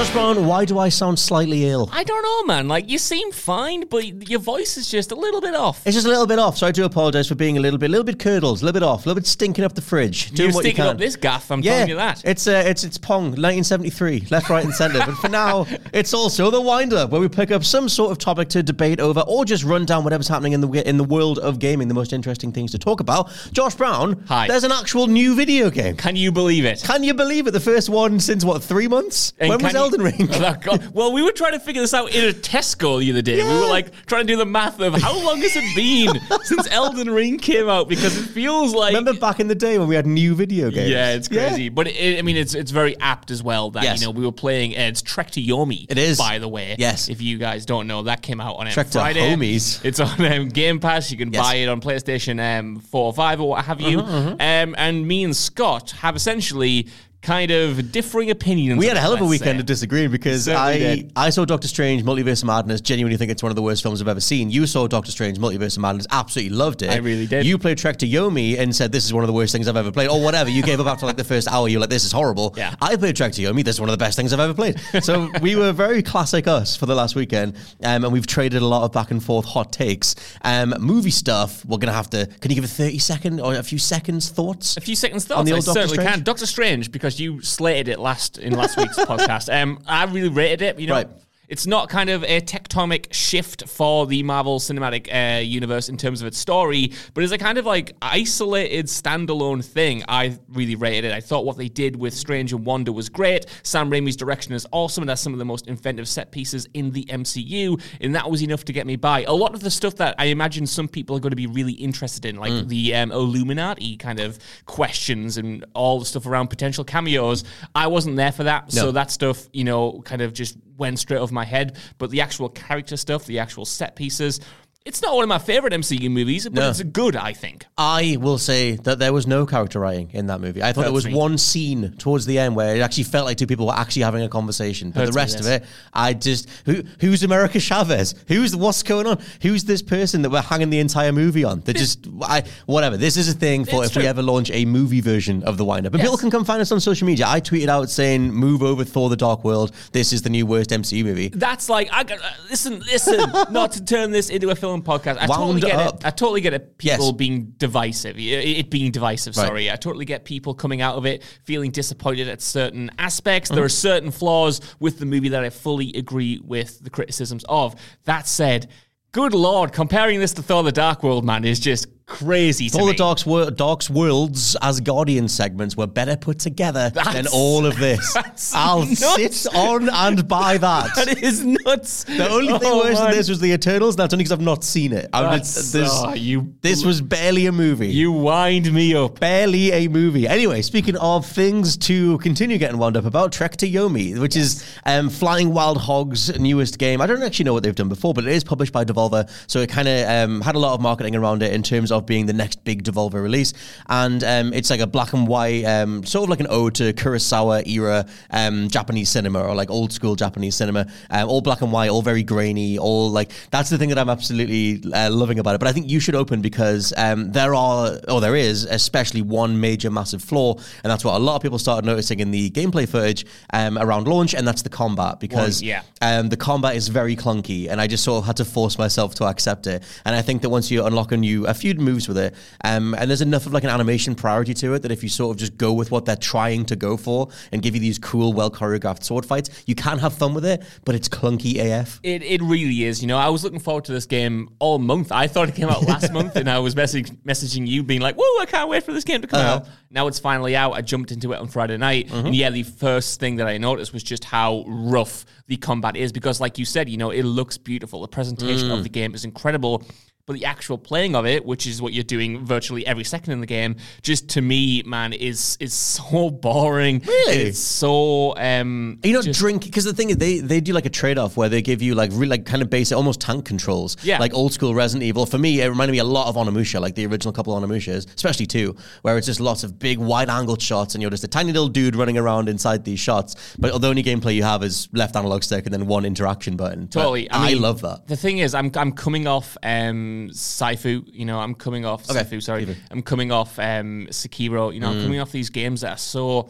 Josh Brown, why do I sound slightly ill? I don't know, man. Like you seem fine, but your voice is just a little bit off. It's just a little bit off, so I do apologise for being a little bit, a little bit curdled, a little bit off, a little bit stinking up the fridge. Doing You're what you can. up this gaff. I'm yeah, telling you that. It's uh, it's it's Pong, 1973, left, right, and centre. but for now, it's also the wind up where we pick up some sort of topic to debate over, or just run down whatever's happening in the in the world of gaming, the most interesting things to talk about. Josh Brown, Hi. There's an actual new video game. Can you believe it? Can you believe it? The first one since what three months? And when was Elden Ring? Oh, God. Well, we were trying to figure this out in a Tesco the other day. We were like trying to do the math of how long has it been since Elden Ring came out because it feels like Remember back in the day when we had new video games? Yeah, it's crazy, but it, I mean, it's it's very apt as well that Yes. you know we were playing. Uh, it's Trek to Yomi. It is. by the way. Yes. If you guys don't know, that came out on um, Trek to Friday. Homies. It's on um, Game Pass. You can Yes. buy it on PlayStation um, Four or Five or what have you. Uh-huh, Um, and me and Scott have essentially kind of differing opinions. We had a hell of a weekend say. of disagreeing because Certainly I did. I saw Doctor Strange Multiverse of Madness. Genuinely think it's one of the worst films I've ever seen. You saw Doctor Strange Multiverse of Madness. Absolutely loved it. I really did. You played Trek to Yomi and said this is one of the worst things I've ever played, or whatever. You gave up after like the first hour. You're like, this is horrible. Yeah. I played Trek to Yomi. This is one of the best things I've ever played. So we were very classic us for the last weekend, um, and we've traded a lot of back and forth hot takes. Um, movie stuff. We're gonna have to. Can you give a thirty second or a few seconds thoughts? A few seconds On thoughts. the I old Doctor certainly Strange? can. Doctor Strange, because you slated it last in last week's podcast. Um, I really rated it. You know, Right. It's not kind of a tectonic shift for the Marvel Cinematic uh, Universe in terms of its story, but it's a kind of like isolated standalone thing. I really rated it. I thought what they did with Strange and Wonder was great. Sam Raimi's direction is awesome, and that's some of the most inventive set pieces in the MCU, and that was enough to get me by. A lot of the stuff that I imagine some people are going to be really interested in, like the um, Illuminati kind of questions and all the stuff around potential cameos, I wasn't there for that. So that stuff, you know, kind of just went straight over my head. But the actual character stuff, the actual set pieces, it's not one of my favorite MCU movies, but No. it's good, I think. I will say that there was no character writing in that movie. I thought there was Hurts me. one scene towards the end where it actually felt like two people were actually having a conversation. But Hurts the me, rest of yes. it, I just who who's America Chavez? Who's what's going on? Who's this person that we're hanging the entire movie on? That just I whatever. This is a thing for It's if we true. ever launch a movie version of the wind up. And Yes. people can come find us on social media. I tweeted out saying, "Move over Thor: The Dark World. This is the new worst MCU movie." That's like I got uh, listen, listen. not to turn this into a film podcast. I totally get up. it. I totally get it. People Yes. being divisive, it, it being divisive. Right. Sorry, I totally get people coming out of it feeling disappointed at certain aspects. Mm-hmm. There are certain flaws with the movie that I fully agree with the criticisms of. That said. Good lord, comparing this to Thor: The Dark World, man, is just crazy. to All the. Dark's, wor- Dark's Worlds as Guardian segments were better put together than all of this. that's I'll nuts. sit on and buy that. That is nuts. The only thing Oh, worse than this was the Eternals. and That's only because I've not seen it. I'm just- this, oh, you- this was barely a movie. You wind me up. barely a movie. Anyway, speaking of things to continue getting wound up about, Trek to Yomi, which is um, Flying Wild Hog's newest game. I don't actually know what they've done before, but it is published by Devolver, so it kind of um, had a lot of marketing around it in terms of being the next big Devolver release. And um, it's like a black and white, um, sort of like an ode to Kurosawa era um, Japanese cinema or like old school Japanese cinema. Um, all black and white, all very grainy, all like that's the thing that I'm absolutely uh, loving about it. But I think you should open because um, there are, or there is, especially one major massive flaw, and that's what a lot of people started noticing in the gameplay footage um, around launch, and that's the combat because One, yeah. um, the combat is very clunky, and I just sort of had to force myself to accept it. And I think that once you unlock a new, a few moves with it, um, and there's enough of like an animation priority to it that if you sort of just go with what they're trying to go for and give you these cool, well choreographed sword fights, you can have fun with it, but it's clunky AF. It, it really is. You know, I was looking forward to this game all month. I thought it came out last month, and I was message, messaging you, being like, "Whoa, I can't wait for this game to come Uh-huh. out." Now it's finally out. I jumped into it on Friday night, Mm-hmm. and yeah, the first thing that I noticed was just how rough the combat is. Because, like you said, you know, it looks beautiful. The presentation Mm. of the game is incredible. But the actual playing of it, which is what you're doing virtually every second in the game, just to me, man, is is so boring. Really? It's so um You know, just- drink because the thing is, they they do like a trade off where they give you like really like kind of basic, almost tank controls, Yeah. like old school Resident Evil. For me, it reminded me a lot of Onimusha, like the original couple of Onimushas, especially two, where it's just lots of big wide angled shots, and you're just a tiny little dude running around inside these shots. But the only gameplay you have is left analog stick and then one interaction button. But Totally. I, mean, love that. The thing is, I'm I'm coming off um Sifu. You know, I'm coming off Okay. Sifu. Sorry. I'm coming off um Sekiro. You know, Mm. I'm coming off these games that are so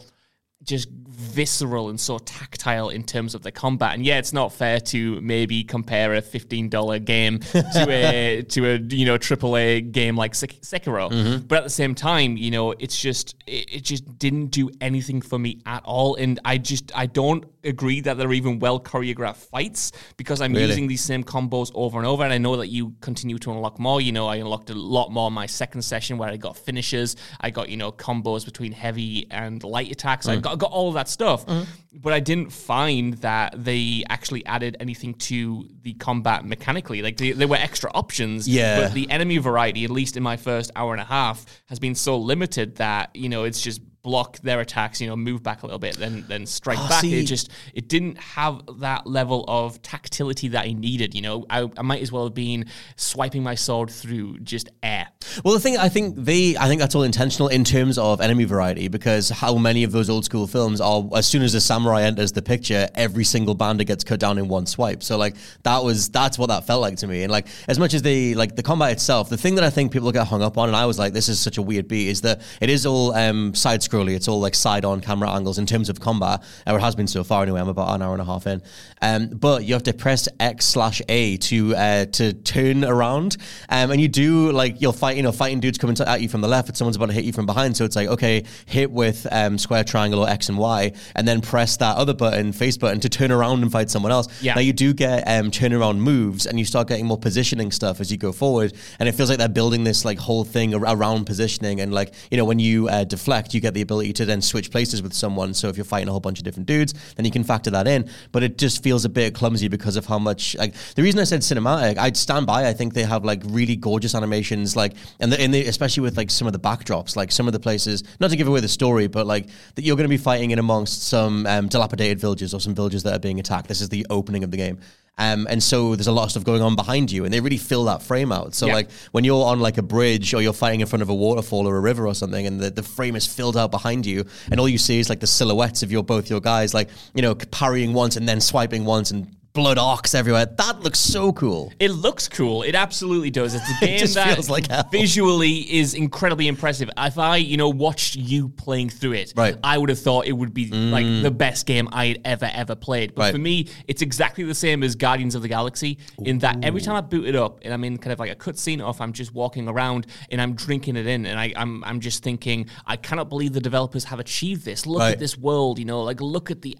just visceral and so tactile in terms of the combat. And yeah, it's not fair to maybe compare a fifteen dollar game to a to a you know AAA game like Sek- Sekiro. Mm-hmm. But at the same time, you know, it's just it, it just didn't do anything for me at all. And I just I don't agree that they're even well choreographed fights because I'm Really? using these same combos over and over. And I know that you continue to unlock more. You know, I unlocked a lot more in my second session where I got finishes. I got, you know, combos between heavy and light attacks. I got, got all of that stuff. Mm-hmm. But I didn't find that they actually added anything to the combat mechanically. Like they, there were extra options. Yeah. But the enemy variety, at least in my first hour and a half, has been so limited that, you know, it's just block their attacks, you know, move back a little bit, then then strike Oh, back. see- It just it didn't have that level of tactility that I needed. You know, I, I might as well have been swiping my sword through just air. Well, the thing I think they, I think that's all intentional in terms of enemy variety because how many of those old school films are as soon as a samurai enters the picture, every single bandit gets cut down in one swipe. So like that was that's what that felt like to me. And like as much as the like the combat itself, the thing that I think people get hung up on, and I was like, this is such a weird beat, is that it is all um, side scrolly. It's all like side on camera angles in terms of combat, or it has been so far anyway. I'm about an hour and a half in, um, but you have to press X slash A to uh, to turn around, um, and you do like you'll fight, you know, fighting dudes coming at you from the left, but someone's about to hit you from behind. So it's like okay, hit with um, square, triangle, or X and Y, and then press that other button, face button, to turn around and fight someone else. Yeah. Now you do get um, turnaround moves, and you start getting more positioning stuff as you go forward, and it feels like they're building this like whole thing around positioning, and like you know when you uh, deflect, you get the ability to then switch places with someone. So if you're fighting a whole bunch of different dudes, then you can factor that in. But it just feels a bit clumsy because of how much like the reason I said cinematic, I'd stand by. I think they have like really gorgeous animations, like and the, and the, especially with like some of the backdrops, like some of the places. Not to give away the story, but like that you're going to be fighting in amongst some um, dilapidated villages or some villages that are being attacked. This is the opening of the game. Um, and so there's a lot of stuff going on behind you, and they really fill that frame out. So Yeah. like when you're on like a bridge or you're fighting in front of a waterfall or a river or something, and the, the frame is filled out behind you, and all you see is like the silhouettes of your both your guys, like you know parrying once and then swiping once and blood arcs everywhere. That looks so cool. It looks cool. It absolutely does. It's a game that feels like visually is incredibly impressive. If I, you know, watched you playing through it, Right. Mm. I would have thought it would be like the best game I had ever ever played. But Right. for me, it's exactly the same as Guardians of the Galaxy in that every time I boot it up and I'm in kind of like a cutscene, or if I'm just walking around and I'm drinking it in, and I, I'm I'm just thinking, I cannot believe the developers have achieved this. Look Right. at this world, you know, like look at the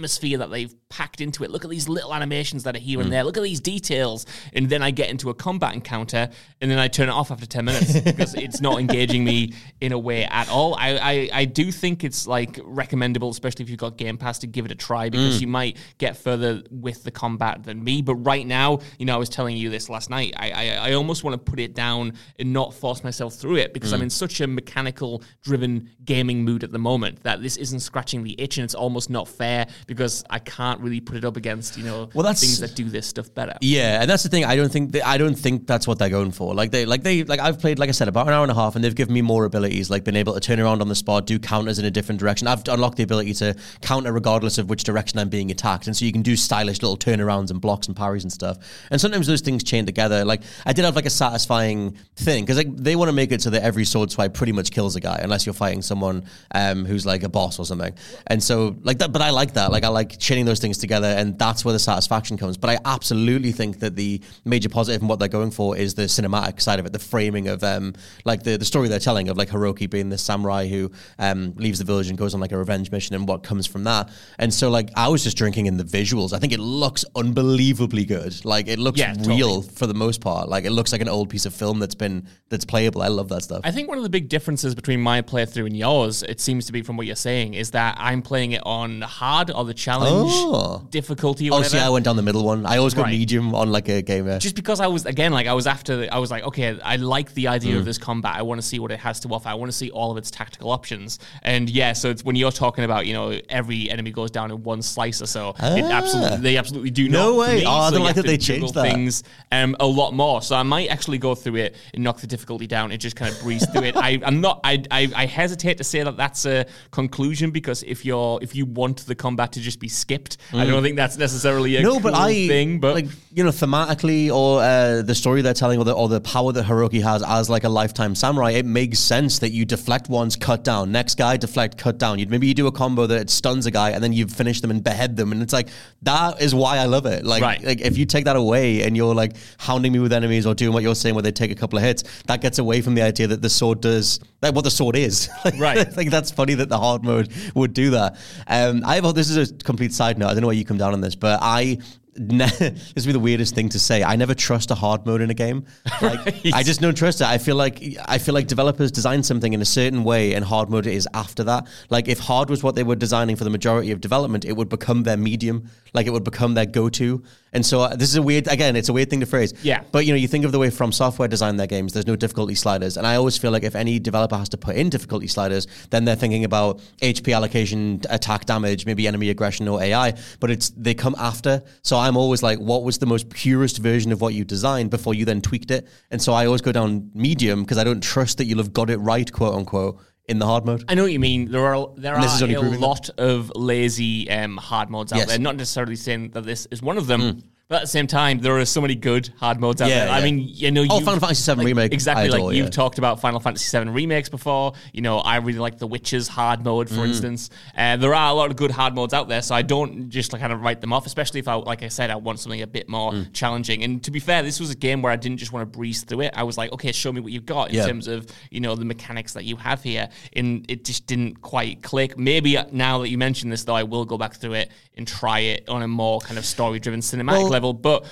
atmosphere that they've packed into it. Look at these little animations that are here Mm. and there. Look at these details. And then I get into a combat encounter and then I turn it off after 10 minutes because it's not engaging me in a way at all. I, I, I do think it's like recommendable, especially if you've got Game Pass, to give it a try Mm. because you might get further with the combat than me. But right now, you know, I was telling you this last night. I, I, I almost want to put it down and not force myself through it because Mm. I'm in such a mechanical driven gaming mood at the moment that this isn't scratching the itch and it's almost not fair because I can't really put it up against, you know, Well, that's- things that do this stuff better. Yeah, and that's the thing. I don't think that, I don't think that's what they're going for. Like they, like they, like I've played, like I said, about an hour and a half, and they've given me more abilities, like being able to turn around on the spot, do counters in a different direction. I've unlocked the ability to counter regardless of which direction I'm being attacked, and so you can do stylish little turnarounds and blocks and parries and stuff. And sometimes those things chain together. Like I did have like a satisfying thing because like they want to make it so that every sword swipe pretty much kills a guy, unless you're fighting someone um, who's like a boss or something. And so like that, but I like that. Like I like chaining those things together, and that's where the satisfaction comes. But I absolutely think that the major positive and what they're going for is the cinematic side of it, the framing of um, like the, the story they're telling of like Hiroki being the samurai who um, leaves the village and goes on like a revenge mission and what comes from that. And so like I was just drinking in the visuals. I think it looks unbelievably good. Like it looks Yeah, totally. real for the most part. Like it looks like an old piece of film that's been that's playable. I love that stuff. I think one of the big differences between my playthrough and yours, it seems to be from what you're saying, is that I'm playing it on hard or the challenge Oh. difficulty or oh, whatever. see, I went down the middle one. I always go Right. medium on like a gamer. just because I was again like I was after the, I was like okay I like the idea Mm. of this combat I want to see what it has to offer I want to see all of its tactical options and yeah so it's when you're talking about you know every enemy goes down in one slice or so it absolutely they absolutely do Ah. No not for way. Oh, I don't you like that they changed that. things um, a lot more so I might actually go through it and knock the difficulty down and just kind of breeze through it I, I'm not I, I I hesitate to say that that's a conclusion because if you're if you want the combat to just be skipped I don't think that's necessarily a Mm. no, but I thing but like you know thematically or uh, the story they're telling or the or the power that Hiroki has as like a lifetime samurai. It makes sense that you deflect once, cut down, next guy deflect, cut down. You maybe you do a combo that stuns a guy and then you finish them and behead them, and it's like that is why I love it. Like, Right. like if you take that away and you're like hounding me with enemies or doing what you're saying where they take a couple of hits, that gets away from the idea that the sword does like what the sword is. Like, Right. I think that's funny that the hard mode would do that. Um, I have this is a complete side note. I don't know where you come down on this, but I. Ne- this would be the weirdest thing to say. I never trust a hard mode in a game. Like, I just don't trust it. I feel like I feel like developers design something in a certain way, and hard mode is after that. Like if hard was what they were designing for the majority of development, it would become their medium. Like it would become their go-to. And so uh, this is a weird. Again, it's a weird thing to phrase. Yeah. But you know, you think of the way From Software design their games. There's no difficulty sliders, and I always feel like if any developer has to put in difficulty sliders, then they're thinking about HP allocation, attack damage, maybe enemy aggression or AI. But it's they come after. So I'm always like, what was the most purest version of what you designed before you then tweaked it? And so I always go down medium because I don't trust that you'll have got it right, quote unquote, in the hard mode. I know what you mean. There are there And are a proving that. lot of lazy um, hard modes out Yes. there. Not necessarily saying that this is one of them. But at the same time, there are so many good hard modes out Yeah, there. I mean, you know, Oh, Final Fantasy VII Remake, Exactly, like you've yeah. talked about Final Fantasy VII remakes before. You know, I really like The Witcher's hard mode, Mm. for instance. Uh, there are a lot of good hard modes out there, so I don't just like, kind of write them off. Especially if I, like I said, I want something a bit more Mm. challenging. And to be fair, this was a game where I didn't just want to breeze through it. I was like, okay, show me what you've got in Yeah. terms of you know the mechanics that you have here. And it just didn't quite click. Maybe now that you mention this, though, I will go back through it and try it on a more kind of story-driven cinematic Well- level. But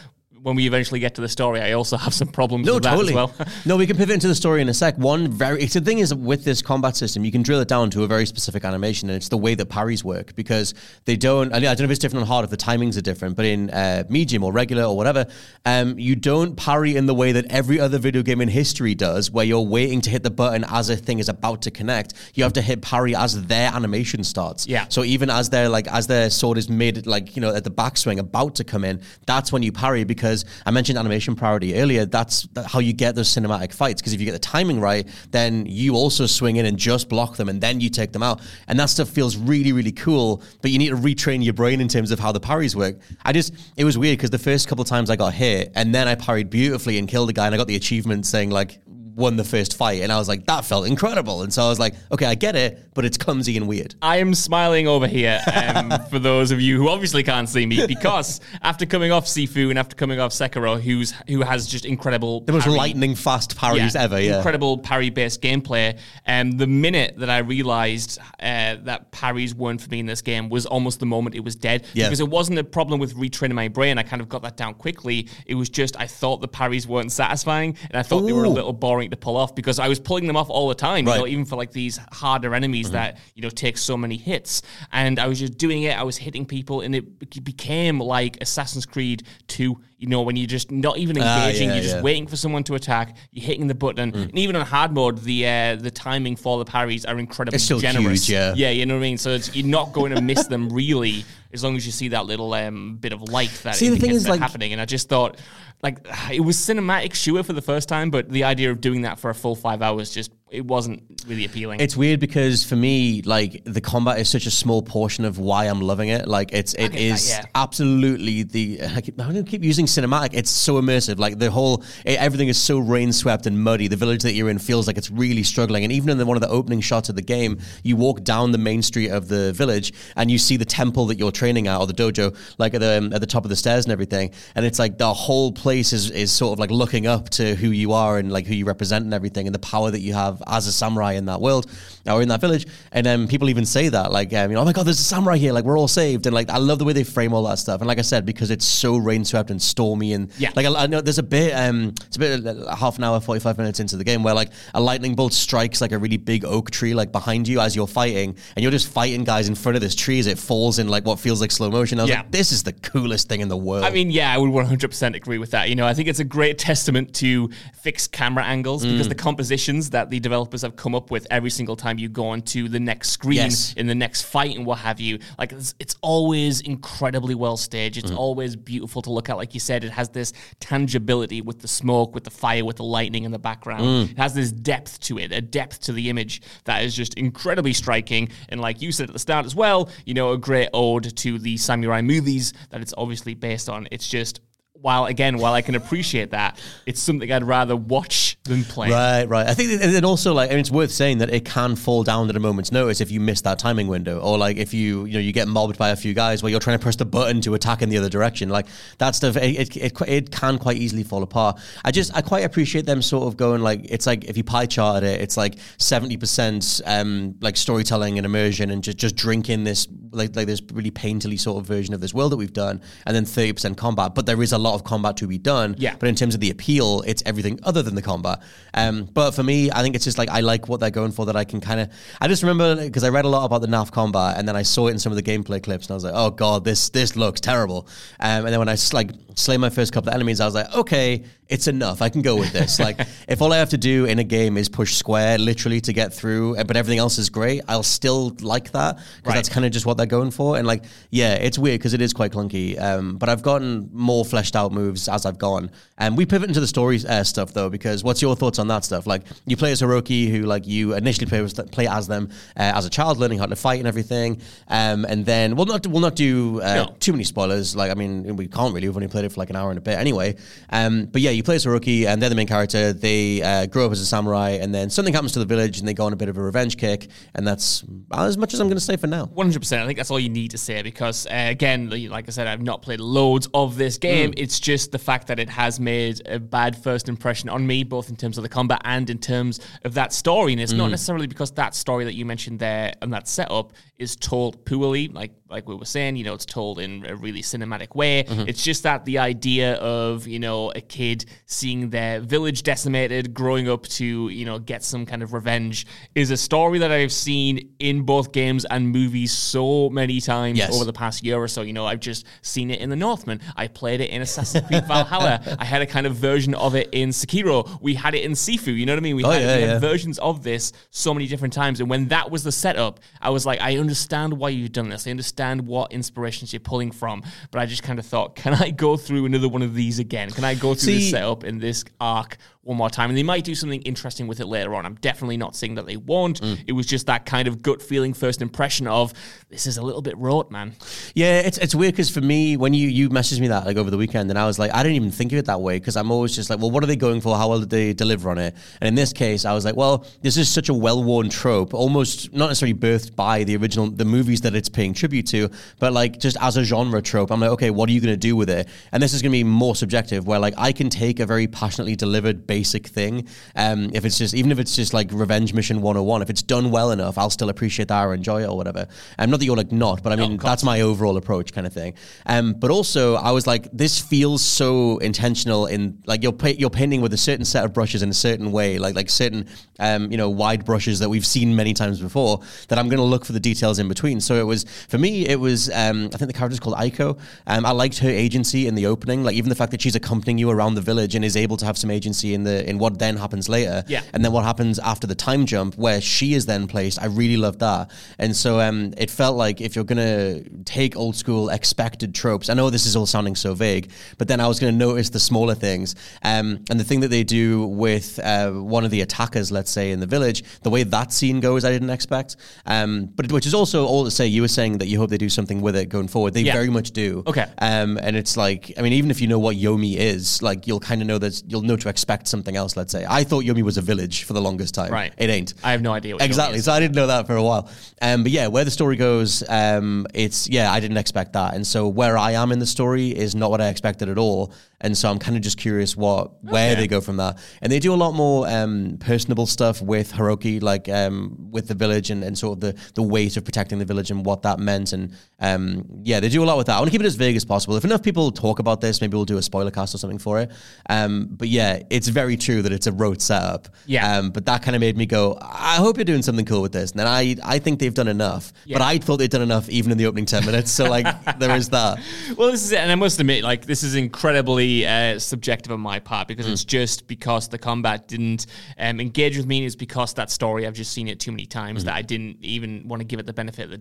when we eventually get to the story, I also have some problems No, with totally. that as well. no, we can pivot into the story in a sec. One very it's the thing is with this combat system, you can drill it down to a very specific animation, and it's the way that parries work because they don't. I don't know if it's different on hard, if the timings are different, but in uh, medium or regular or whatever, um, you don't parry in the way that every other video game in history does, where you're waiting to hit the button as a thing is about to connect. You have to hit parry as their animation starts. Yeah. So even as their like as their sword is made like you know at the backswing about to come in, that's when you parry because I mentioned animation priority earlier. That's how you get those cinematic fights because if you get the timing right, then you also swing in and just block them and then you take them out, and that stuff feels really really cool. But you need to retrain your brain in terms of how the parries work. I just it was weird because the first couple times I got hit and then I parried beautifully and killed a guy and I got the achievement saying like won the first fight and I was like that felt incredible and so I was like okay I get it but it's clumsy and weird. I am smiling over here um, for those of you who obviously can't see me because after coming off Sifu and after coming off Sekiro, who's who has just incredible The most parry- lightning fast parries ever, yeah. Incredible parry based gameplay. And the minute that I realized uh, that parries weren't for me in this game was almost the moment it was dead. Yeah. Because it wasn't a problem with retraining my brain. I kind of got that down quickly. It was just I thought the parries weren't satisfying and I thought they were a little boring to pull off because I was pulling them off all the time. You know, even for like these harder enemies Mm-hmm. that, you know, take so many hits. And I was just doing it. I was hitting people and it became like Assassin's Creed 2, you know, when you're just not even Ah, engaging, yeah, you're just yeah. waiting for someone to attack, you're hitting the button. Mm. And even on hard mode, the uh, the timing for the parries are incredibly It's still generous. huge, yeah. Yeah, you know what I mean? So it's, you're not going to miss them really as long as you see that little um, bit of light that See, the thing is, like- happening. And I just thought, like, it was cinematic, sure, for the first time, but the idea of doing that for a full five hours just it wasn't really appealing. It's weird because for me, like the combat is such a small portion of why I'm loving it. Like it's it is that, yeah. absolutely the. I keep, I'm gonna keep using cinematic. It's so immersive. Like the whole it, everything is so rain swept and muddy. The village that you're in feels like it's really struggling. And even in the, one of the opening shots of the game, you walk down the main street of the village and you see the temple that you're training at or the dojo, like at the at the top of the stairs and everything. And it's like the whole place is is sort of like looking up to who you are and like who you represent and everything and the power that you have as a samurai in that world or in that village. And um, people even say that, like, um, you know, oh my god, there's a samurai here, like we're all saved. And like, I love the way they frame all that stuff. And like I said, because it's so rain swept and stormy, and Yeah. like I, I know there's a bit, um, it's a bit uh, half an hour, forty five minutes into the game where like a lightning bolt strikes like a really big oak tree like behind you as you're fighting, and you're just fighting guys in front of this tree as it falls in like what feels like slow motion. I was Yeah. like, this is the coolest thing in the world. I mean, yeah, I would 100% agree with that. You know, I think it's a great testament to fixed camera angles Mm. because the compositions that the developers have come up with every single time you go onto the next screen Yes. in the next fight and what have you, like it's, it's always incredibly well staged. Mm. It's always beautiful to look at. Like you said, it has this tangibility with the smoke, with the fire, with the lightning in the background. Mm. It has this depth to it, a depth to the image that is just incredibly striking. And like you said at the start as well, you know, a great ode to the samurai movies that it's obviously based on. It's just while again, while I can appreciate that, it's something I'd rather watch than play. Right, right. I think, and also like, I mean, it's worth saying that it can fall down at a moment's notice if you miss that timing window, or like if you, you know, you get mobbed by a few guys while you're trying to press the button to attack in the other direction. Like that stuff, it, it, it, it can quite easily fall apart. I just, I quite appreciate them sort of going like, it's like if you pie charted it, it's like seventy percent um like storytelling and immersion, and just just drinking this like like this really painterly sort of version of this world that we've done, and then thirty percent combat. But there is a lot of combat to be done. Yeah. But in terms of the appeal, it's everything other than the combat. Um, but for me, I think it's just like I like what they're going for. That I can kind of. I just remember because I read a lot about the NAF combat, and then I saw it in some of the gameplay clips, and I was like, oh god, this this looks terrible. Um, and then when I like slay my first couple of enemies, I was like, okay, it's enough. I can go with this. like if all I have to do in a game is push square literally to get through, uh, but everything else is great, I'll still like that because Right. that's kind of just what they're going for. And like, yeah, it's weird because it is quite clunky. Um, but I've gotten more fleshed out moves as I've gone. And we pivot into the story uh, stuff though, because what's your thoughts on that stuff? Like, you play as Hiroki, who like you initially play with, play as them uh, as a child, learning how to fight and everything. Um, and then we'll not we'll not do uh, No. too many spoilers. Like, I mean, we can't really. We've only played it for like an hour and a bit anyway. Um, but yeah, you play as Hiroki, and they're the main character. They uh, grow up as a samurai, and then something happens to the village, and they go on a bit of a revenge kick. And that's as much as I'm going to say for now. One hundred percent. I think that's all you need to say because, uh, again, like I said, I've not played loads of this game. Mm. It's just the fact that it has made a bad first impression on me, both in terms of the combat and in terms of that story. And it's Mm. not necessarily because that story that you mentioned there and that setup is told poorly, like like we were saying. You know, it's told in a really cinematic way. Mm-hmm. It's just that the idea of you know a kid seeing their village decimated, growing up to you know get some kind of revenge, is a story that I've seen in both games and movies so many times Yes. over the past year or so. You know, I've just seen it in The Northman. I played it in Assassin's Creed Valhalla. I had a kind of version of it in Sekiro. We had it in Sifu. You know what I mean? We, Oh, had, yeah, we had yeah. versions of this so many different times. And when that was the setup, I was like, I understand why you've done this. I understand what inspirations you're pulling from. But I just kind of thought, can I go through another one of these again? Can I go through See- this setup in this arc one more time? And they might do something interesting with it later on. I'm definitely not saying that they won't. Mm. It was just that kind of gut feeling first impression of this is a little bit rote, man. Yeah, it's it's weird because for me, when you you messaged me that like over the weekend, and I was like, I didn't even think of it that way because I'm always just like, well, what are they going for? How well did they deliver on it? And in this case, I was like, well, this is such a well-worn trope, almost not necessarily birthed by the original the movies that it's paying tribute to, but like just as a genre trope. I'm like, okay, what are you going to do with it? And this is going to be more subjective, where like I can take a very passionately delivered basic thing, um, if it's just even if it's just like Revenge Mission 101, if it's done well enough, I'll still appreciate that or enjoy it or whatever. Um, not that you're like not, but I mean that's my overall approach kind of thing. Um, but also I was like, this feels so intentional in like you're pa- you're painting with a certain set of brushes in a certain way, like like certain um, you know wide brushes that we've seen many times before. That I'm going to look for the details in between. So it was for me, it was um, I think the character's called Aiko. Um, I liked her agency in the opening, like even the fact that she's accompanying you around the village and is able to have some agency in the in what then happens later, Yeah. and then what happens after the time jump where she is then placed. I really loved that, and so um, it felt like if you're gonna take old school expected tropes, I know this is all sounding so vague, but then I was gonna notice the smaller things, um, and the thing that they do with uh, one of the attackers, let's say in the village, the way that scene goes, I didn't expect, um, but which is also all to say you were saying that you hope they do something with it going forward. They Yeah. very much do. Okay. Um, and it's like, I mean, even if you know what Yomi is, like you'll kind of know that you'll know to expect something else. Let's say, I thought Yomi was a village for the longest time. Right. It ain't. I have no idea exactly. So I didn't know that for a while. Um, but yeah, where the story goes, um, it's yeah, I didn't expect that, and so where I am in the story is not what I expected at all. And so I'm kind of just curious what where Okay. they go from that. And they do a lot more um, personable stuff with Hiroki, like um, with the village and, and sort of the the weight of protecting the village and what that meant. And um, yeah, they do a lot with that. I want to keep it as vague as possible. If enough people talk about this, maybe we'll do a spoiler cast or something for it. Um, but yeah, it's very true that it's a rote setup. Yeah. Um, but that kind of made me go, I hope you're doing something cool with this. And then I, I think they've done enough. Yeah. But I thought they'd done enough even in the opening 10 minutes. So, like, there is that. Well, this is it, and I must admit, like this is incredibly uh, subjective on my part because Mm. it's just because the combat didn't um, engage with me. and It's because that story I've just seen it too many times Mm-hmm. that I didn't even want to give it the benefit of the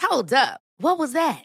Hold up. What was that?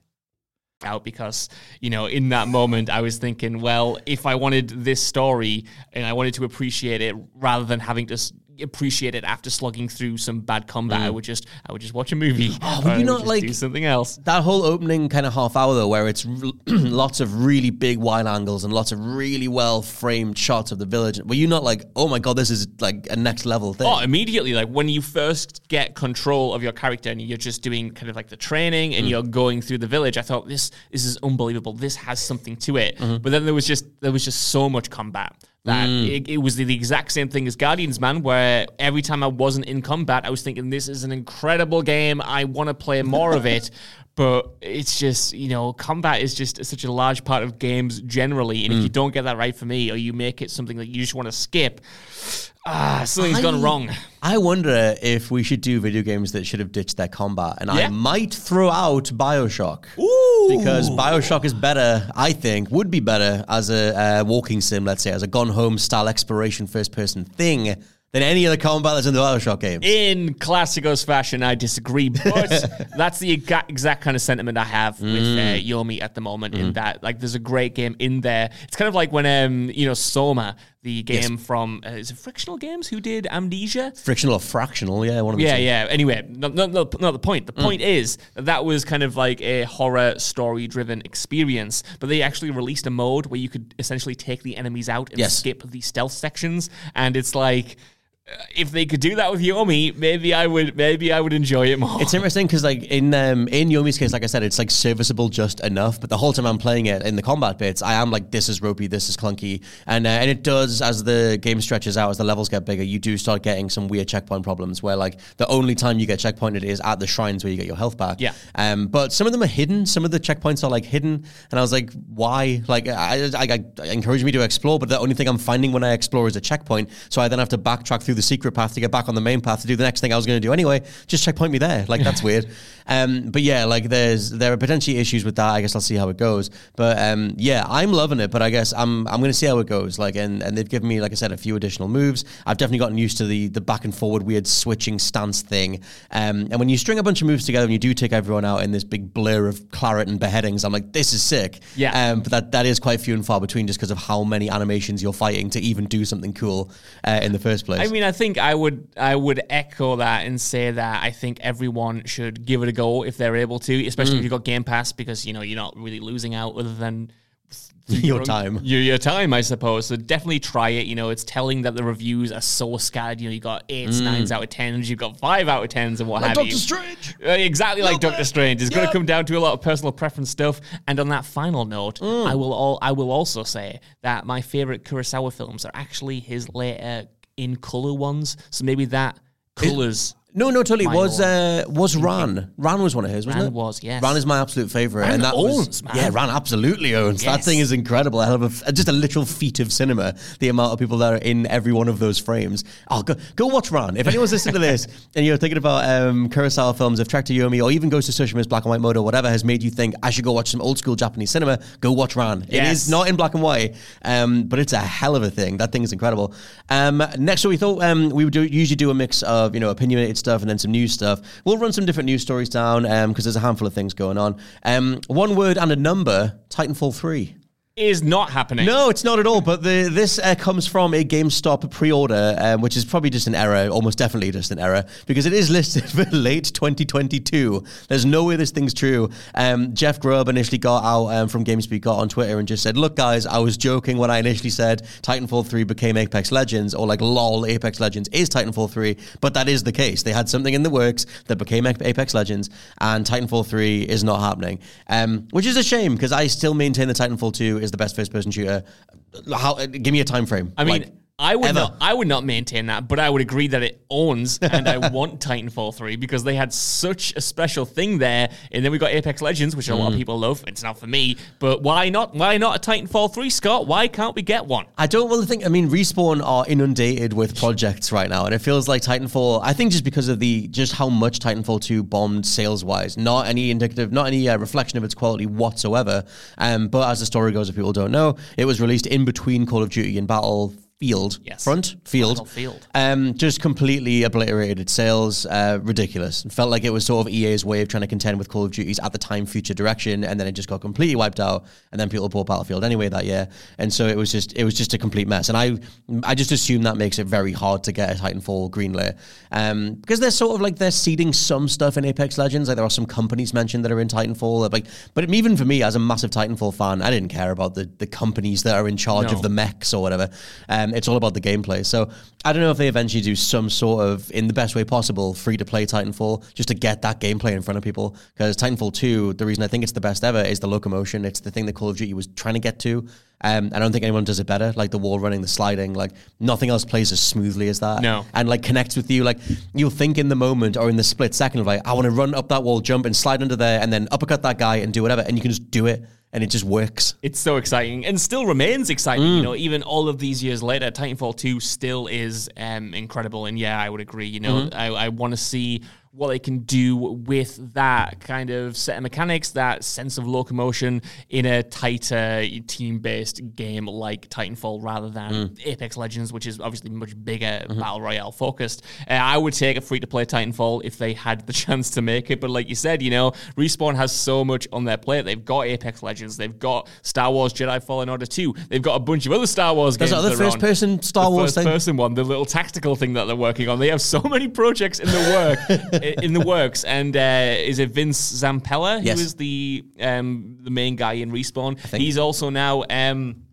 Out because you know in that moment I was thinking, well, if I wanted this story and I wanted to appreciate it rather than having to appreciate it after slugging through some bad combat, I would just I would just watch a movie. Mm. Oh, would you not, just like- do something else? That whole opening kind of half hour though, where it's r- lots of really big wide angles and lots of really well framed shots of the village. Were you not like, oh my god, this is like a next level thing? Oh, immediately, like when you first get control of your character and you're just doing kind of like the training Mm. and you're going through the village, I thought this this is unbelievable. This has something to it. Mm-hmm. But then there was just there was just so much combat that Mm. it, it was the, the exact same thing as Guardians, man. Where every time I wasn't in combat, I was thinking this is an incredible game. I want to play more of it. But it's just, you know, combat is just such a large part of games generally. And if you Mm. don't get that right for me, or you make it something that you just want to skip, ah, something's gone wrong. I wonder if we should do video games that should have ditched their combat, and I might throw out Bioshock. Ooh. Because Bioshock is better, I think, would be better as a uh, walking sim, let's say, as a gone home style exploration first person thing than any other combat that's in the Bioshock games. In classicos fashion, I disagree, but that's the exa- exact kind of sentiment I have with uh, Mm. Yomi at the moment. In that, like, there's a great game in there. It's kind of like when, um, you know, Soma, the game from uh, is it Frictional Games, who did Amnesia. Frictional or fractional, yeah, one of the Yeah, two. yeah. Anyway, no, no, no, not the point. The point is that that was kind of like a horror story driven experience, but they actually released a mode where you could essentially take the enemies out and Yes. skip the stealth sections, and it's like. If they could do that with Yomi, maybe I would maybe I would enjoy it more. It's interesting because, like in um, in Yomi's case, like I said, it's like serviceable just enough. But the whole time I'm playing it in the combat bits, I am like, this is ropey, this is clunky, and uh, and it does as the game stretches out, as the levels get bigger, you do start getting some weird checkpoint problems where like the only time you get checkpointed is at the shrines where you get your health back. Yeah. Um, but some of them are hidden. Some of the checkpoints are like hidden, and I was like, why? Like, I, I, I encourage me to explore, but the only thing I'm finding when I explore is a checkpoint. So I then have to backtrack through the secret path to get back on the main path to do the next thing I was going to do anyway. Just checkpoint me there. Like that's weird. Um, but yeah, like there's there are potentially issues with that. I guess I'll see how it goes. But um, yeah, I'm loving it. But I guess I'm I'm going to see how it goes. Like and and they've given me like I said a few additional moves. I've definitely gotten used to the the back and forward weird switching stance thing. Um, and when you string a bunch of moves together and you do take everyone out in this big blur of claret and beheadings, I'm like, this is sick. Yeah. Um, but that that is quite few and far between just because of how many animations you're fighting to even do something cool uh, in the first place. I mean, I think I would I would echo that and say that I think everyone should give it a go if they're able to, especially Mm. if you've got Game Pass, because you know you're not really losing out other than Your own- time. your, your time, I suppose. So definitely try it. You know, it's telling that the reviews are so scattered. You know, you got eights, nines out of tens, you've got five out of tens, and what have you. Mm. Strange. Uh, exactly like Doctor Strange. It's going to come down to a lot of personal preference stuff. And on that final note, Mm. I will all I will also say that my favorite Kurosawa films are actually his later in color ones. So maybe that colors. No, no, totally. My Was uh, was Ran? Ran was one of his, wasn't Ran it? was, yes. Ran is my absolute favorite, Ran and that was owns, man. yeah, Ran absolutely owns. That thing is incredible. A hell of a f- just a literal feat of cinema. The amount of people that are in every one of those frames. Oh, go go watch Ran. If anyone's listening to this and you're thinking about um, Kurosawa films, if Trek to Yomi or even Ghost of Tsushima's Black and White mode or whatever has made you think I should go watch some old school Japanese cinema, go watch Ran. It Yes. is not in black and white, um, but it's a hell of a thing. That thing is incredible. Um, next, so we thought um, we would do, usually do a mix of you know opinionated stuff and then some news stuff. We'll run some different news stories down because there's a handful of things going on. Um, one word and a number: Titanfall three. Is not happening. No, it's not at all. But the, this uh, comes from a GameStop pre-order, um, which is probably just an error, almost definitely just an error, because it is listed for late 2022. There's no way this thing's true. Um, Jeff Grubb initially got out um, from GamesBeat, got on Twitter and just said, "Look, guys, I was joking when I initially said Titanfall 3 became Apex Legends, or like lol, Apex Legends is Titanfall 3, but that is the case. They had something in the works that became Apex Legends, and Titanfall 3 is not happening, um, which is a shame because I still maintain that Titanfall 2 is the best first-person shooter. How? uh, Give me a time frame. I mean, Like, I would ever. not. I would not maintain that, but I would agree that it owns, and I want Titanfall three because they had such a special thing there. And then we got Apex Legends, which a lot of people love. It's not for me, but why not? Why not a Titanfall three, Scott? Why can't we get one? I don't really think. I mean, respawn are inundated with projects right now, and it feels like Titanfall. I think just because of the just how much Titanfall two bombed sales wise, not any indicative, not any uh, reflection of its quality whatsoever. Um, but as the story goes, if people don't know, it was released in between Call of Duty and Battlefield. Yes. Front field, Battlefield. um, just completely obliterated sales. Uh, ridiculous. It felt like it was sort of EA's way of trying to contend with Call of Duty's at the time future direction, and then it just got completely wiped out. And then people bought Battlefield anyway that year, and so it was just it was just a complete mess. And I I just assume that makes it very hard to get a Titanfall greenlit, um, because they're sort of like they're seeding some stuff in Apex Legends. Like there are some companies mentioned that are in Titanfall. Like, but even for me as a massive Titanfall fan, I didn't care about the the companies that are in charge No. of the mechs or whatever. Um, it's all about the gameplay. So I don't know if they eventually do some sort of, in the best way possible, free to play Titanfall just to get that gameplay in front of people. Because Titanfall 2, the reason I think it's the best ever is the locomotion. It's the thing that Call of Duty was trying to get to. Um, I don't think anyone does it better. Like the wall running, the sliding, like nothing else plays as smoothly as that. No. And like connects with you. Like you'll think in the moment or in the split second of like, I want to run up that wall, jump and slide under there and then uppercut that guy and do whatever. And you can just do it and it just works. It's so exciting and still remains exciting. Mm. You know, even all of these years later, Titanfall 2 still is um, incredible. And yeah, I would agree. You know, Mm-hmm. I, I want to see what they can do with that kind of set of mechanics, that sense of locomotion in a tighter team based game like Titanfall rather than Mm. Apex Legends, which is obviously much bigger Mm-hmm. battle royale focused. Uh, I would take a free to play Titanfall if they had the chance to make it. But like you said, you know, Respawn has so much on their plate. They've got Apex Legends, they've got Star Wars Jedi Fallen Order 2, they've got a bunch of other Star Wars There's games. other that are on. first-person Star the Wars first thing. person one, the little tactical thing that they're working on. They have so many projects in the work in the works. And uh, is it Vince Zampella Yes. who is the um, the main guy in Respawn? He's also now. Um,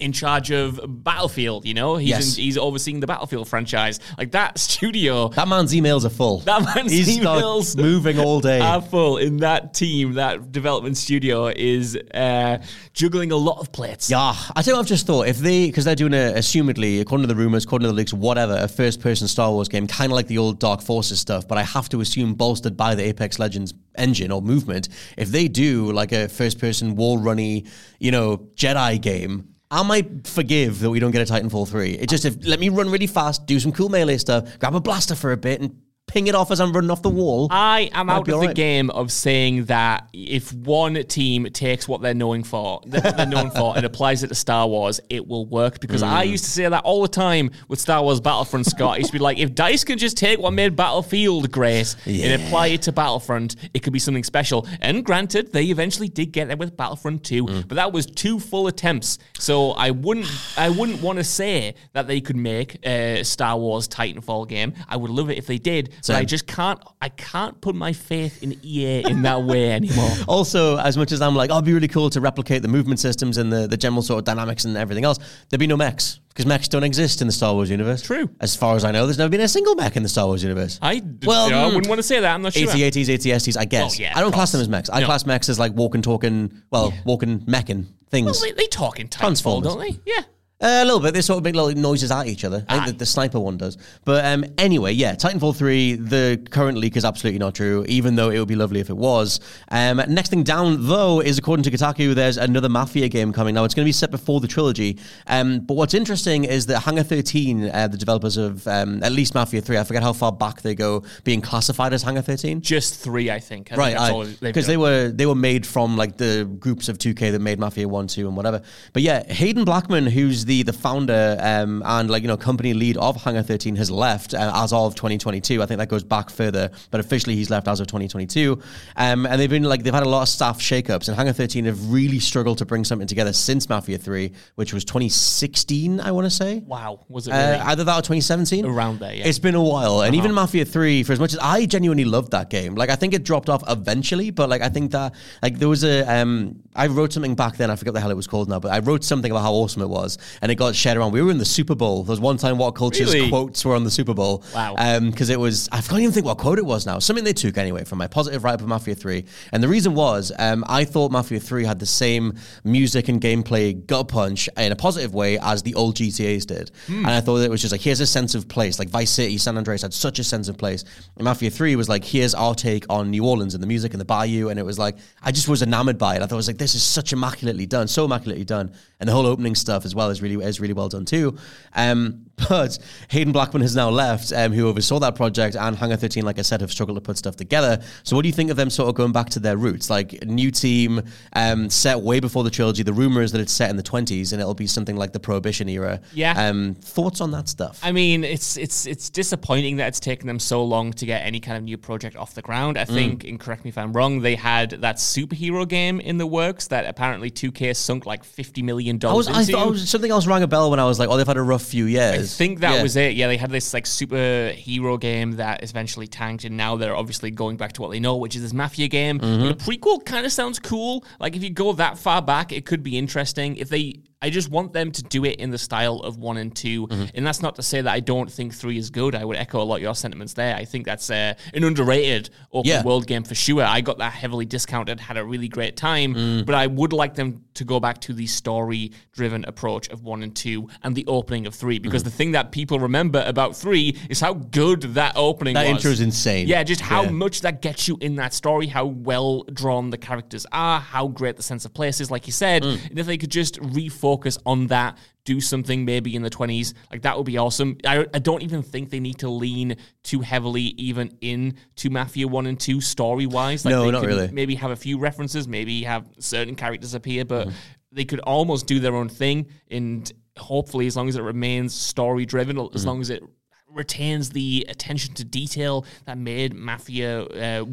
in charge of Battlefield. You know, he's Yes. in, he's overseeing the Battlefield franchise. Like that studio. That man's emails are full. That man's He's emails moving all day. are full in that team. That development studio is uh, juggling a lot of plates. Yeah, I what I've just thought. If they, because they're doing a, assumedly, according to the rumors, according to the leaks, whatever, a first person Star Wars game, kind of like the old Dark Forces stuff, but I have to assume bolstered by the Apex Legends engine or movement. If they do like a first person wall runny, you know, Jedi game, I might forgive that we don't get a Titanfall 3. It just, if, let me run really fast, do some cool melee stuff, grab a blaster for a bit, and ping it off as I'm running off the wall. I am out of the game of saying that if one team takes what they're knowing for, they're known for, and applies it to Star Wars, it will work. Because I Mm. used to say that all the time with Star Wars Battlefront. Scott, I used to be like, if Dice can just take what made Battlefield great and apply it to Battlefront, it could be something special. And granted, they eventually did get there with Battlefront 2, Mm. but that was two full attempts. So I wouldn't, I wouldn't want to say that they could make a Star Wars Titanfall game. I would love it if they did, but I just can't. I can't put my faith in EA in that way anymore. Also, as much as I'm like, oh, it'd be really cool to replicate the movement systems and the, the general sort of dynamics and everything else, there'd be no mechs because mechs don't exist in the Star Wars universe. True. As far as I know, there's never been a single mech in the Star Wars universe. I Well, well, I mm, wouldn't want to say that. I'm not sure. AT-ATs, ATSTs, I guess. Well, yeah, I don't class them as mechs. I No. class mechs as like walking, talking, well, walking, meching things. Well, they, they talk in Titanfall, don't they? Yeah. Uh, a little bit. They sort of make little noises at each other. I think the, the sniper one does. But um, anyway, yeah, Titanfall 3, the current leak is absolutely not true, even though it would be lovely if it was. Um, next thing down, though, is according to Kotaku, there's another Mafia game coming. Now, it's going to be set before the trilogy. Um, but what's interesting is that Hangar 13, uh, the developers of um, at least Mafia 3, I forget how far back they go, being classified as Hangar 13. Just three, I think. I Right, that's all they've because they were they were made from like the groups of 2K that made Mafia 1, 2 and whatever. But yeah, Haden Blackman, who's the the founder um, and like you know company lead of Hangar 13 has left uh, as of 2022. I think that goes back further, but officially he's left as of 2022. Um, and they've been like they've had a lot of staff shakeups and Hangar 13 have really struggled to bring something together since Mafia 3, which was 2016, I want to say. Wow, was it really? Uh, either that or 2017. Around there, yeah. Uh-huh. It's been a while. And even Mafia 3, for as much as I genuinely loved that game, like I think it dropped off eventually, but like I think that, like there was a, um, I wrote something back then, I forget the hell it was called now, but I wrote something about how awesome it was and it got shared around. We were in the Super Bowl. There was one time WhatCulture's Really? quotes were on the Super Bowl. Wow. Because it was, I can't even think what quote it was now. Something they took anyway from my positive write up of Mafia 3. And the reason was, um, I thought Mafia 3 had the same music and gameplay gut punch in a positive way as the old GTAs did. And I thought it was just like, here's a sense of place. Like Vice City, San Andreas had such a sense of place. And Mafia 3 was like, here's our take on New Orleans and the music and the bayou. And it was like, I just was enamored by it. I thought it was like, this is such immaculately done, so immaculately done. And the whole opening stuff as well is really, is really well done too. Um, but Haden Blackman has now left, um, who oversaw that project, and Hangar 13, like I said, have struggled to put stuff together. So, what do you think of them sort of going back to their roots? Like, a new team um, set way before the trilogy. The rumor is that it's set in the 20s and it'll be something like the Prohibition era. Yeah. Um, thoughts on that stuff? I mean, it's it's it's disappointing that it's taken them so long to get any kind of new project off the ground. Mm. I think, and correct me if I'm wrong, they had that superhero game in the works that apparently 2K sunk like 50 million I dollars was, I into. thought I was, something else rang a bell when I was like, oh, they've had a rough few years. I think that Yeah. was it. Yeah, they had this like superhero game that eventually tanked, and now they're obviously going back to what they know, which is this mafia game. Mm-hmm. A prequel kind of sounds cool. Like if you go that far back, it could be interesting. If they, I just want them to do it in the style of one and 2 Mm-hmm. and that's not to say that I don't think three is good. I would echo a lot of your sentiments there. I think that's uh, an underrated open Yeah. world game for sure. I got that heavily discounted, had a really great time, Mm. but I would like them to go back to the story driven approach of one and two and the opening of three because Mm-hmm. the thing that people remember about three is how good that opening That was. intro is insane. Yeah, just how Yeah. much that gets you in that story, how well drawn the characters are, how great the sense of place is, like you said. Mm. And if they could just refocus on that, do something maybe in the 20s, like that would be awesome. I, I don't even think they need to lean too heavily even in to Mafia 1 and 2 story wise. Like No, they not really. Maybe have a few references, maybe have certain characters appear, but Mm-hmm. they could almost do their own thing and hopefully as long as it remains story driven, Mm-hmm. as long as it retains the attention to detail that made Mafia uh,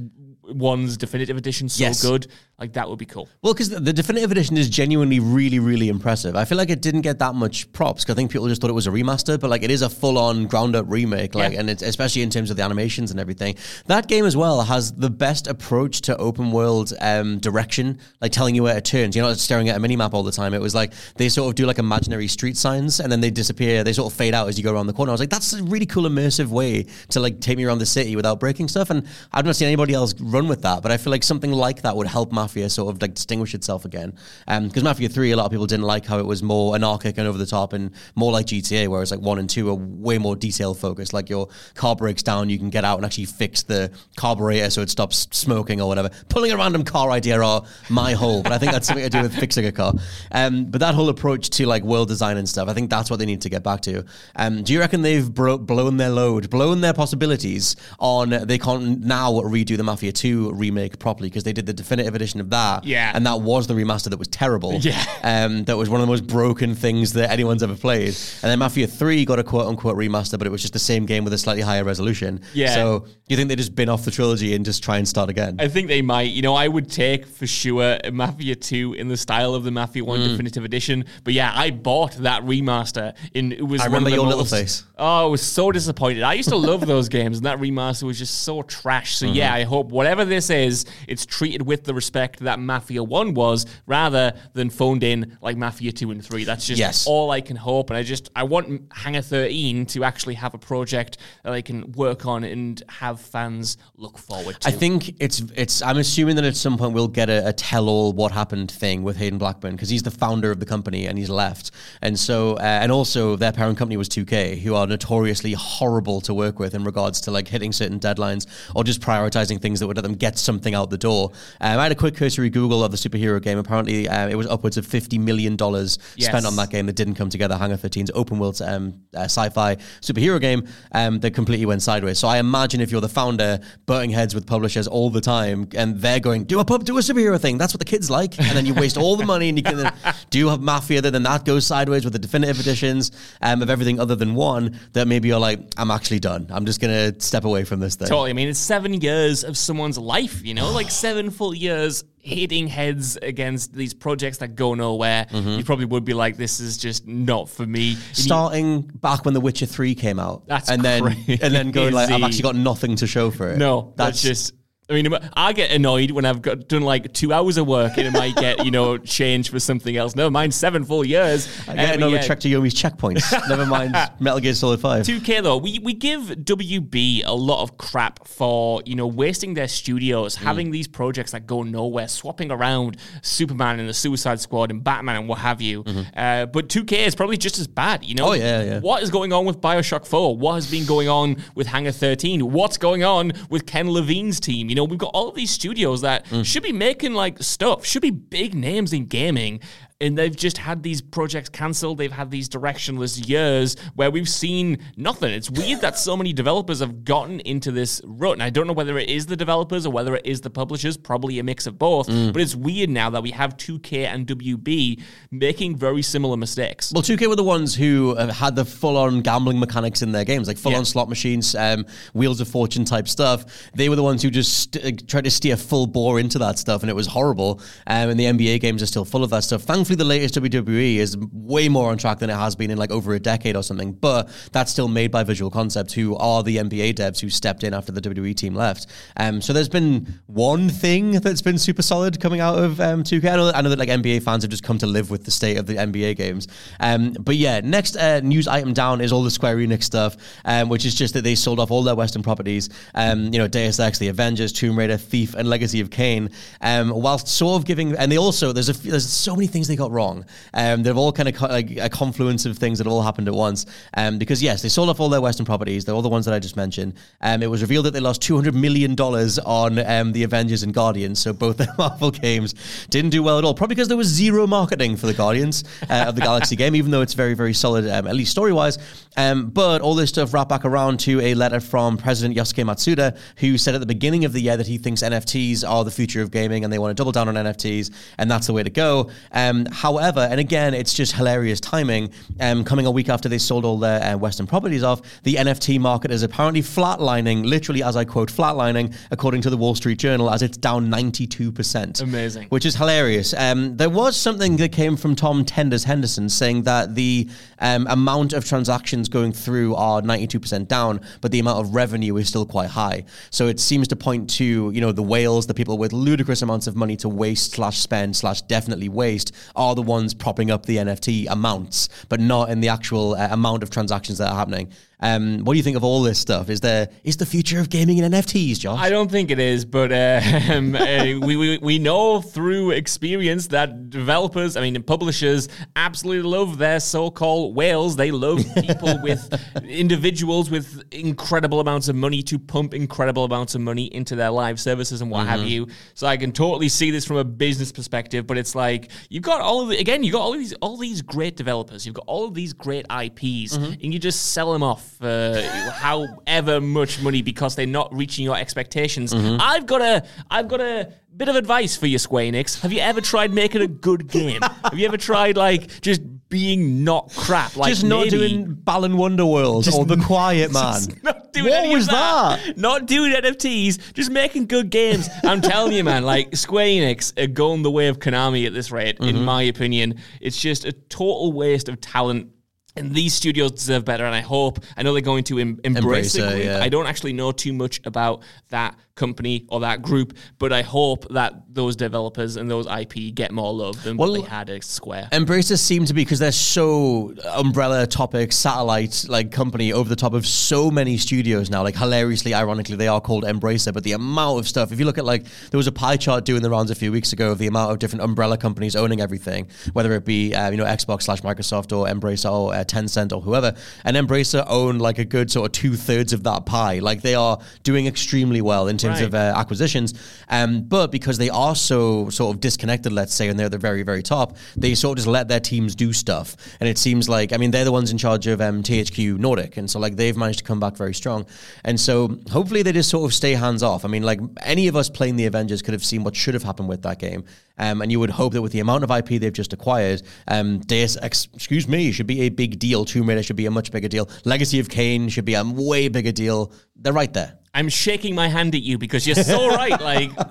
One's definitive edition so Yes. good. Like that would be cool. Well, because the, the definitive edition is genuinely really, really impressive. I feel like it didn't get that much props because I think people just thought it was a remaster, but like it is a full-on ground-up remake. Like, Yeah. and it's especially in terms of the animations and everything. That game as well has the best approach to open world um, direction, like telling you where it turns. You're not staring at a mini map all the time. It was like they sort of do like imaginary street signs and then they disappear. They sort of fade out as you go around the corner. I was like, that's a really cool immersive way to like take me around the city without breaking stuff. And I've not seen anybody else run with that, but I feel like something like that would help Mafia sort of like distinguish itself again. Because Mafia 3, a lot of people didn't like how it was more anarchic and over the top and more like GTA, whereas like 1 and 2 are way more detail focused. Like your car breaks down, you can get out and actually fix the carburetor so it stops smoking or whatever. Pulling a random car idea are my whole, but I think that's something to do with fixing a car. Um, but that whole approach to like world design and stuff, I think that's what they need to get back to. Um, do you reckon they've bro- blown their load, blown their possibilities on they can't now redo the Mafia 2 remake properly because they did the definitive edition of that. Yeah. And that was the remaster that was terrible. Yeah. Um, that was one of the most broken things that anyone's ever played. And then Mafia 3 got a quote unquote remaster, but it was just the same game with a slightly higher resolution. Yeah. So do you think they just bin off the trilogy and just try and start again? I think they might. You know, I would take for sure Mafia 2 in the style of the Mafia 1 Mm. Definitive Edition. But yeah, I bought that remaster. In it was I one of remember your little most- face. Oh, I was so disappointed. I used to love those games, and that remaster was just so trash. So Mm-hmm. yeah, I hope whatever this is, it's treated with the respect that Mafia 1 was, rather than phoned in like Mafia 2 and 3. That's just Yes. all I can hope. And I just I want Hangar 13 to actually have a project that I can work on and have fans look forward to. I think it's it's. I'm assuming that at some point we'll get a, a tell-all what happened thing with Hayden Blackburn because he's the founder of the company and he's left, and so uh, and also their parent company was 2K, who are notoriously horrible to work with in regards to like hitting certain deadlines or just prioritizing things that would let them get something out the door. Um, I had a quick cursory Google of the superhero game. Apparently, uh, it was upwards of 50 million dollars Yes. spent on that game that didn't come together. Hangar 13's open world um, uh, sci-fi superhero game um, that completely went sideways. So I imagine if you're the founder, butting heads with publishers all the time, and they're going, do a pub, do a superhero thing. That's what the kids like, and then you waste all the money, and you can then do have Mafia. Then that goes sideways with the definitive editions um, of everything other than one. That maybe you're like, I'm actually done. I'm just gonna step away from this thing. Totally. I mean, it's seven years of someone's life, you know, like seven full years hitting heads against these projects that go nowhere. Mm-hmm. You probably would be like, this is just not for me. And you- Starting back when The Witcher Three came out, That's and then and then going like, I've actually got nothing to show for it. no, that's, just. I mean, I get annoyed when I've got done like two hours of work and it might get, you know, changed for something else. No, mine seven full years. I get but another yeah. Trek to Yomi's checkpoints. Never mind Metal Gear Solid Five. 2K though, we, we give WB a lot of crap for, you know, wasting their studios, Mm. having these projects that go nowhere, swapping around Superman and the Suicide Squad and Batman and what have you. Uh, but 2K is probably just as bad, you know? Mm-hmm. Oh, yeah, yeah. What is going on with Bioshock 4? What has been going on with Hangar 13? What's going on with Ken Levine's team? You know, we've got all of these studios that Mm. should be making like stuff, should be big names in gaming. And they've just had these projects cancelled. They've had these directionless years where we've seen nothing. It's weird that so many developers have gotten into this rut. And I don't know whether it is the developers or whether it is the publishers, probably a mix of both. Mm. But it's weird now that we have 2K and WB making very similar mistakes. Well, 2K were the ones who uh, had the full-on gambling mechanics in their games, like full-on Yeah. slot machines, um, Wheels of Fortune type stuff. They were the ones who just st- uh, tried to steer full bore into that stuff, and it was horrible. Um, and the NBA games are still full of that stuff. Thankfully, the latest WWE is way more on track than it has been in like over a decade or something. But that's still made by Visual Concepts, who are the NBA devs who stepped in after the WWE team left. Um, so there's been one thing that's been super solid coming out of um, 2K. I know, I know that like NBA fans have just come to live with the state of the NBA games. Um, but yeah, next uh, news item down is all the Square Enix stuff, um, which is just that they sold off all their Western properties. Um, you know, Deus Ex, The Avengers, Tomb Raider, Thief, and Legacy of Kain. Um, whilst sort of giving, and they also there's a there's so many things they got wrong. Um, they've all kind of co- like a confluence of things that all happened at once. Um, because yes, they sold off all their Western properties. They're all the ones that I just mentioned. Um, it was revealed that they lost 200 million dollars on um, the Avengers and Guardians. So both their Marvel games didn't do well at all. Probably because there was zero marketing for the Guardians uh, of the Galaxy game, even though it's very very solid, um, at least story wise. Um, but all this stuff wrapped back around to a letter from President Yosuke Matsuda, who said at the beginning of the year that he thinks NFTs are the future of gaming and they want to double down on NFTs, and that's the way to go. Um, Um, however, and again, it's just hilarious timing. Um, coming a week after they sold all their uh, Western properties off, the NFT market is apparently flatlining, literally as I quote, flatlining, according to the Wall Street Journal, as it's down 92%. Amazing. Which is hilarious. Um, there was something that came from Tom Tenders Henderson saying that the um, amount of transactions going through are 92% down, but the amount of revenue is still quite high. So it seems to point to, you know, the whales, the people with ludicrous amounts of money to waste slash spend slash definitely waste are the ones propping up the NFT amounts, but not in the actual uh, amount of transactions that are happening. Um, what do you think of all this stuff? Is there is the future of gaming in NFTs, Josh? I don't think it is, but uh, um, uh, we, we we know through experience that developers, I mean, publishers, absolutely love their so-called whales. They love people with individuals with incredible amounts of money to pump incredible amounts of money into their live services and what have you. So I can totally see this from a business perspective, but it's like you've got all of the, again, you've got all of these all these great developers, you've got all of these great IPs, and you just sell them off for however much money because they're not reaching your expectations. I've got a I've got a bit of advice for you, Square Enix. Have you ever tried making a good game? Have you ever tried like just being not crap? Like just not doing Balan Wonderworld or The Quiet Man. not doing What any was of that. Not doing NFTs, just making good games. I'm telling you, man, like Square Enix are going the way of Konami at this rate, in Mm-hmm. my opinion. It's just a total waste of talent. And these studios deserve better, and I hope I know they're going to em- embrace the Embracer, group. yeah. I don't actually know too much about that company or that group, but I hope that those developers and those IP get more love than Well, what they had at Square. Embracers seem to be because they're so umbrella topic satellite like company over the top of so many studios now. Like hilariously, ironically, they are called Embracer, but the amount of stuff. If you look at like there was a pie chart doing the rounds a few weeks ago of the amount of different umbrella companies owning everything, whether it be uh, you know Xbox slash Microsoft or Embracer or uh, Tencent or whoever. And Embracer own like a good sort of two thirds of that pie. Like they are doing extremely well in terms Right. of uh, acquisitions. Um, but because they are so sort of disconnected, let's say, and they're at the very, very top, they sort of just let their teams do stuff. And it seems like, I mean, they're the ones in charge of um, THQ Nordic. And so, like, they've managed to come back very strong. And so, hopefully, they just sort of stay hands off. I mean, like, any of us playing the Avengers could have seen what should have happened with that game. Um, and you would hope that with the amount of IP they've just acquired, um, Deus Ex, excuse me, should be a big deal. Tomb Raider should be a much bigger deal. Legacy of Kain should be a way bigger deal. They're right there. I'm shaking my hand at you because you're so right. Like, uh,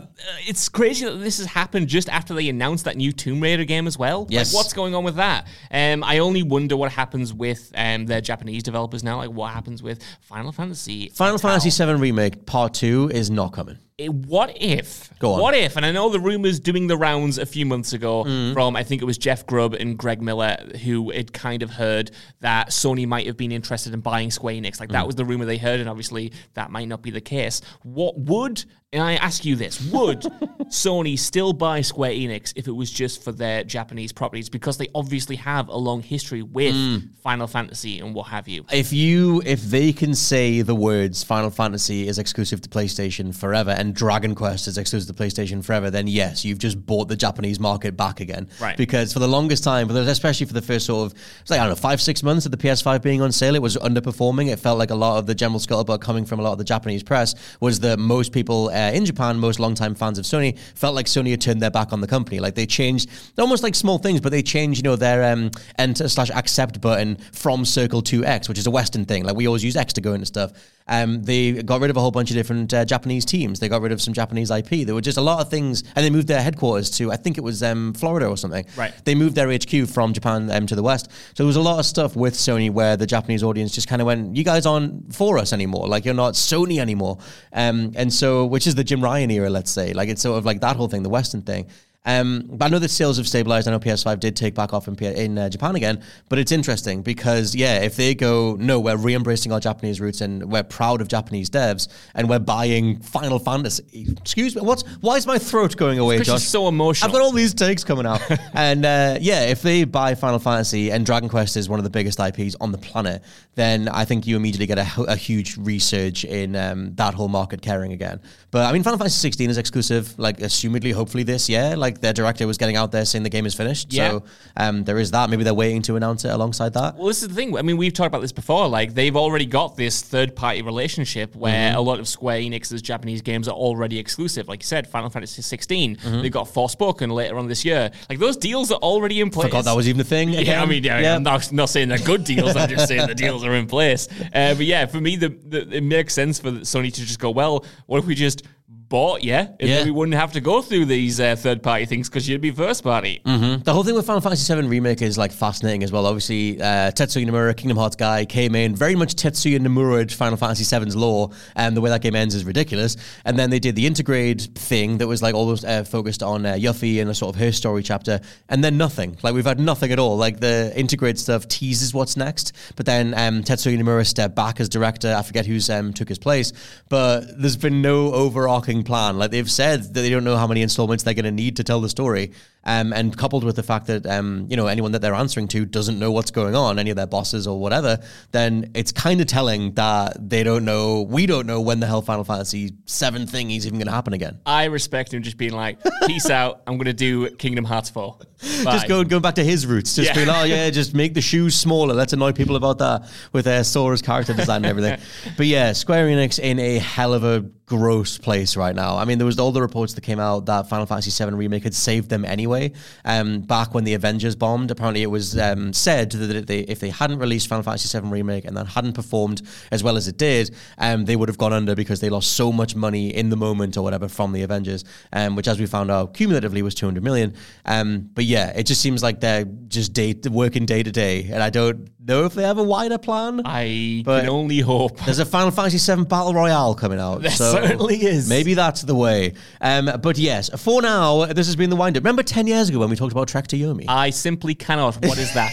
it's crazy that this has happened just after they announced that new Tomb Raider game as well. Yes. Like, what's going on with that? Um, I only wonder what happens with um, their Japanese developers now. Like, what happens with Final Fantasy? Final Fantasy VII Remake Part 2 is not coming. What if? Go on. What if? And I know the rumors doing the rounds a few months ago Mm. from I think it was Jeff Grubb and Greg Miller who had kind of heard that Sony might have been interested in buying Square Enix. Like Mm. that was the rumor they heard, and obviously that might not be the case. What would? And I ask you this: Would Sony still buy Square Enix if it was just for their Japanese properties? Because they obviously have a long history with Mm. Final Fantasy and what have you. If you if they can say the words Final Fantasy is exclusive to PlayStation forever and Dragon Quest is exclusive to PlayStation forever, then yes, you've just bought the Japanese market back again. Right. Because for the longest time, but especially for the first sort of it's like I don't know, five, six months of the PS5 being on sale, it was underperforming. It felt like a lot of the general scuttlebutt coming from a lot of the Japanese press was that most people uh, in Japan, most longtime fans of Sony, felt like Sony had turned their back on the company. Like they changed almost like small things, but they changed, you know, their um, enter slash accept button from circle to X, which is a Western thing. Like we always use X to go into stuff. Um, they got rid of a whole bunch of different uh, Japanese teams. They got rid of some Japanese IP. There were just a lot of things, and they moved their headquarters to I think it was um, Florida or something. Right. They moved their HQ from Japan um, to the West. So there was a lot of stuff with Sony where the Japanese audience just kind of went, "You guys aren't for us anymore. Like you're not Sony anymore." Um, and so, which is the Jim Ryan era, let's say. Like it's sort of like that whole thing, the Western thing. Um, but I know that sales have stabilized. I know PS5 did take back off in, P- in uh, Japan again, but it's interesting because yeah, if they go no, we're re-embracing our Japanese roots and we're proud of Japanese devs and we're buying Final Fantasy. Excuse me, what's why is my throat going away, Josh? so emotional. I've got all these takes coming out, and uh, yeah, if they buy Final Fantasy and Dragon Quest is one of the biggest IPs on the planet, then I think you immediately get a, a huge resurge in um, that whole market caring again. But I mean, Final Fantasy 16 is exclusive, like assumedly, hopefully this year. Like like their director was getting out there saying the game is finished. Yeah. So um, there is that. Maybe they're waiting to announce it alongside that. Well, this is the thing. I mean, we've talked about this before. Like, they've already got this third party relationship where Mm-hmm. a lot of Square Enix's Japanese games are already exclusive. Like you said, Final Fantasy 16. Mm-hmm. They've got Forspoken later on this year. Like, those deals are already in place. Forgot that was even a thing. Yeah. I mean, yeah, I'm not, not saying they're good deals. I'm just saying the deals are in place. Uh, but yeah, for me, the, the it makes sense for Sony to just go, well, what if we just bought you, and Yeah. then we wouldn't have to go through these uh, third party things because you'd be first party. The whole thing with Final Fantasy VII Remake is like fascinating as well. Obviously, uh, Tetsuya Nomura, Kingdom Hearts guy, came in very much Tetsuya Nomura Final Fantasy VII's lore, and the way that game ends is ridiculous. And then they did the Intergrade thing that was like almost uh, focused on uh, Yuffie and a sort of her story chapter, and then nothing. Like we've had nothing at all. Like the Intergrade stuff teases what's next, but then um, Tetsuya Nomura stepped back as director. I forget who's um, took his place, but there's been no plan. Like they've said that they don't know how many installments they're going to need to tell the story. Um, and coupled with the fact that um, you know anyone that they're answering to doesn't know what's going on, any of their bosses or whatever, then it's kind of telling that they don't know. We don't know when the hell Final Fantasy Seven thing is even going to happen again. I respect him just being like, peace out. I'm going to do Kingdom Hearts 4. Just Bye. going going back to his roots. Just Yeah. being, oh yeah, just make the shoes smaller. Let's annoy people about that with uh, Sora's character design and everything. but yeah, Square Enix in a hell of a gross place right now. I mean, there was all the reports that came out that Final Fantasy VII remake had saved them anyway. Um, back when the Avengers bombed, apparently it was um, said that they, if they hadn't released Final Fantasy VII remake and that hadn't performed as well as it did, um, they would have gone under because they lost so much money in the moment or whatever from the Avengers, um, which as we found out cumulatively was 200 million. Um, but yeah, it just seems like they're just day, working day to day, and I don't know if they have a wider plan. I But- can only hope. There's a Final Fantasy VII Battle Royale coming out. There so certainly is. Maybe that's the way. Um, but yes, for now, this has been the wind up. Remember 10 years ago when we talked about Trek to Yomi? I simply cannot. What is that?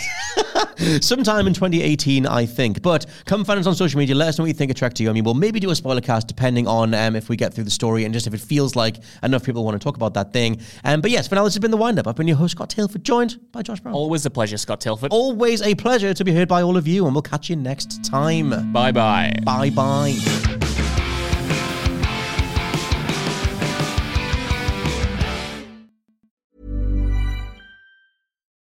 Sometime in 2018, I think. But come find us on social media. Let us know what you think of Trek to Yomi. We'll maybe do a spoiler cast depending on um, if we get through the story and just if it feels like enough people want to talk about that thing. Um, but yes, for now, this has been the wind up. I've been your host, Scott Tailford, joined by Josh Brown. Always a pleasure, Scott Tilford. Always a pleasure to be heard by all of you, and we'll catch you next time. Bye bye. Bye bye.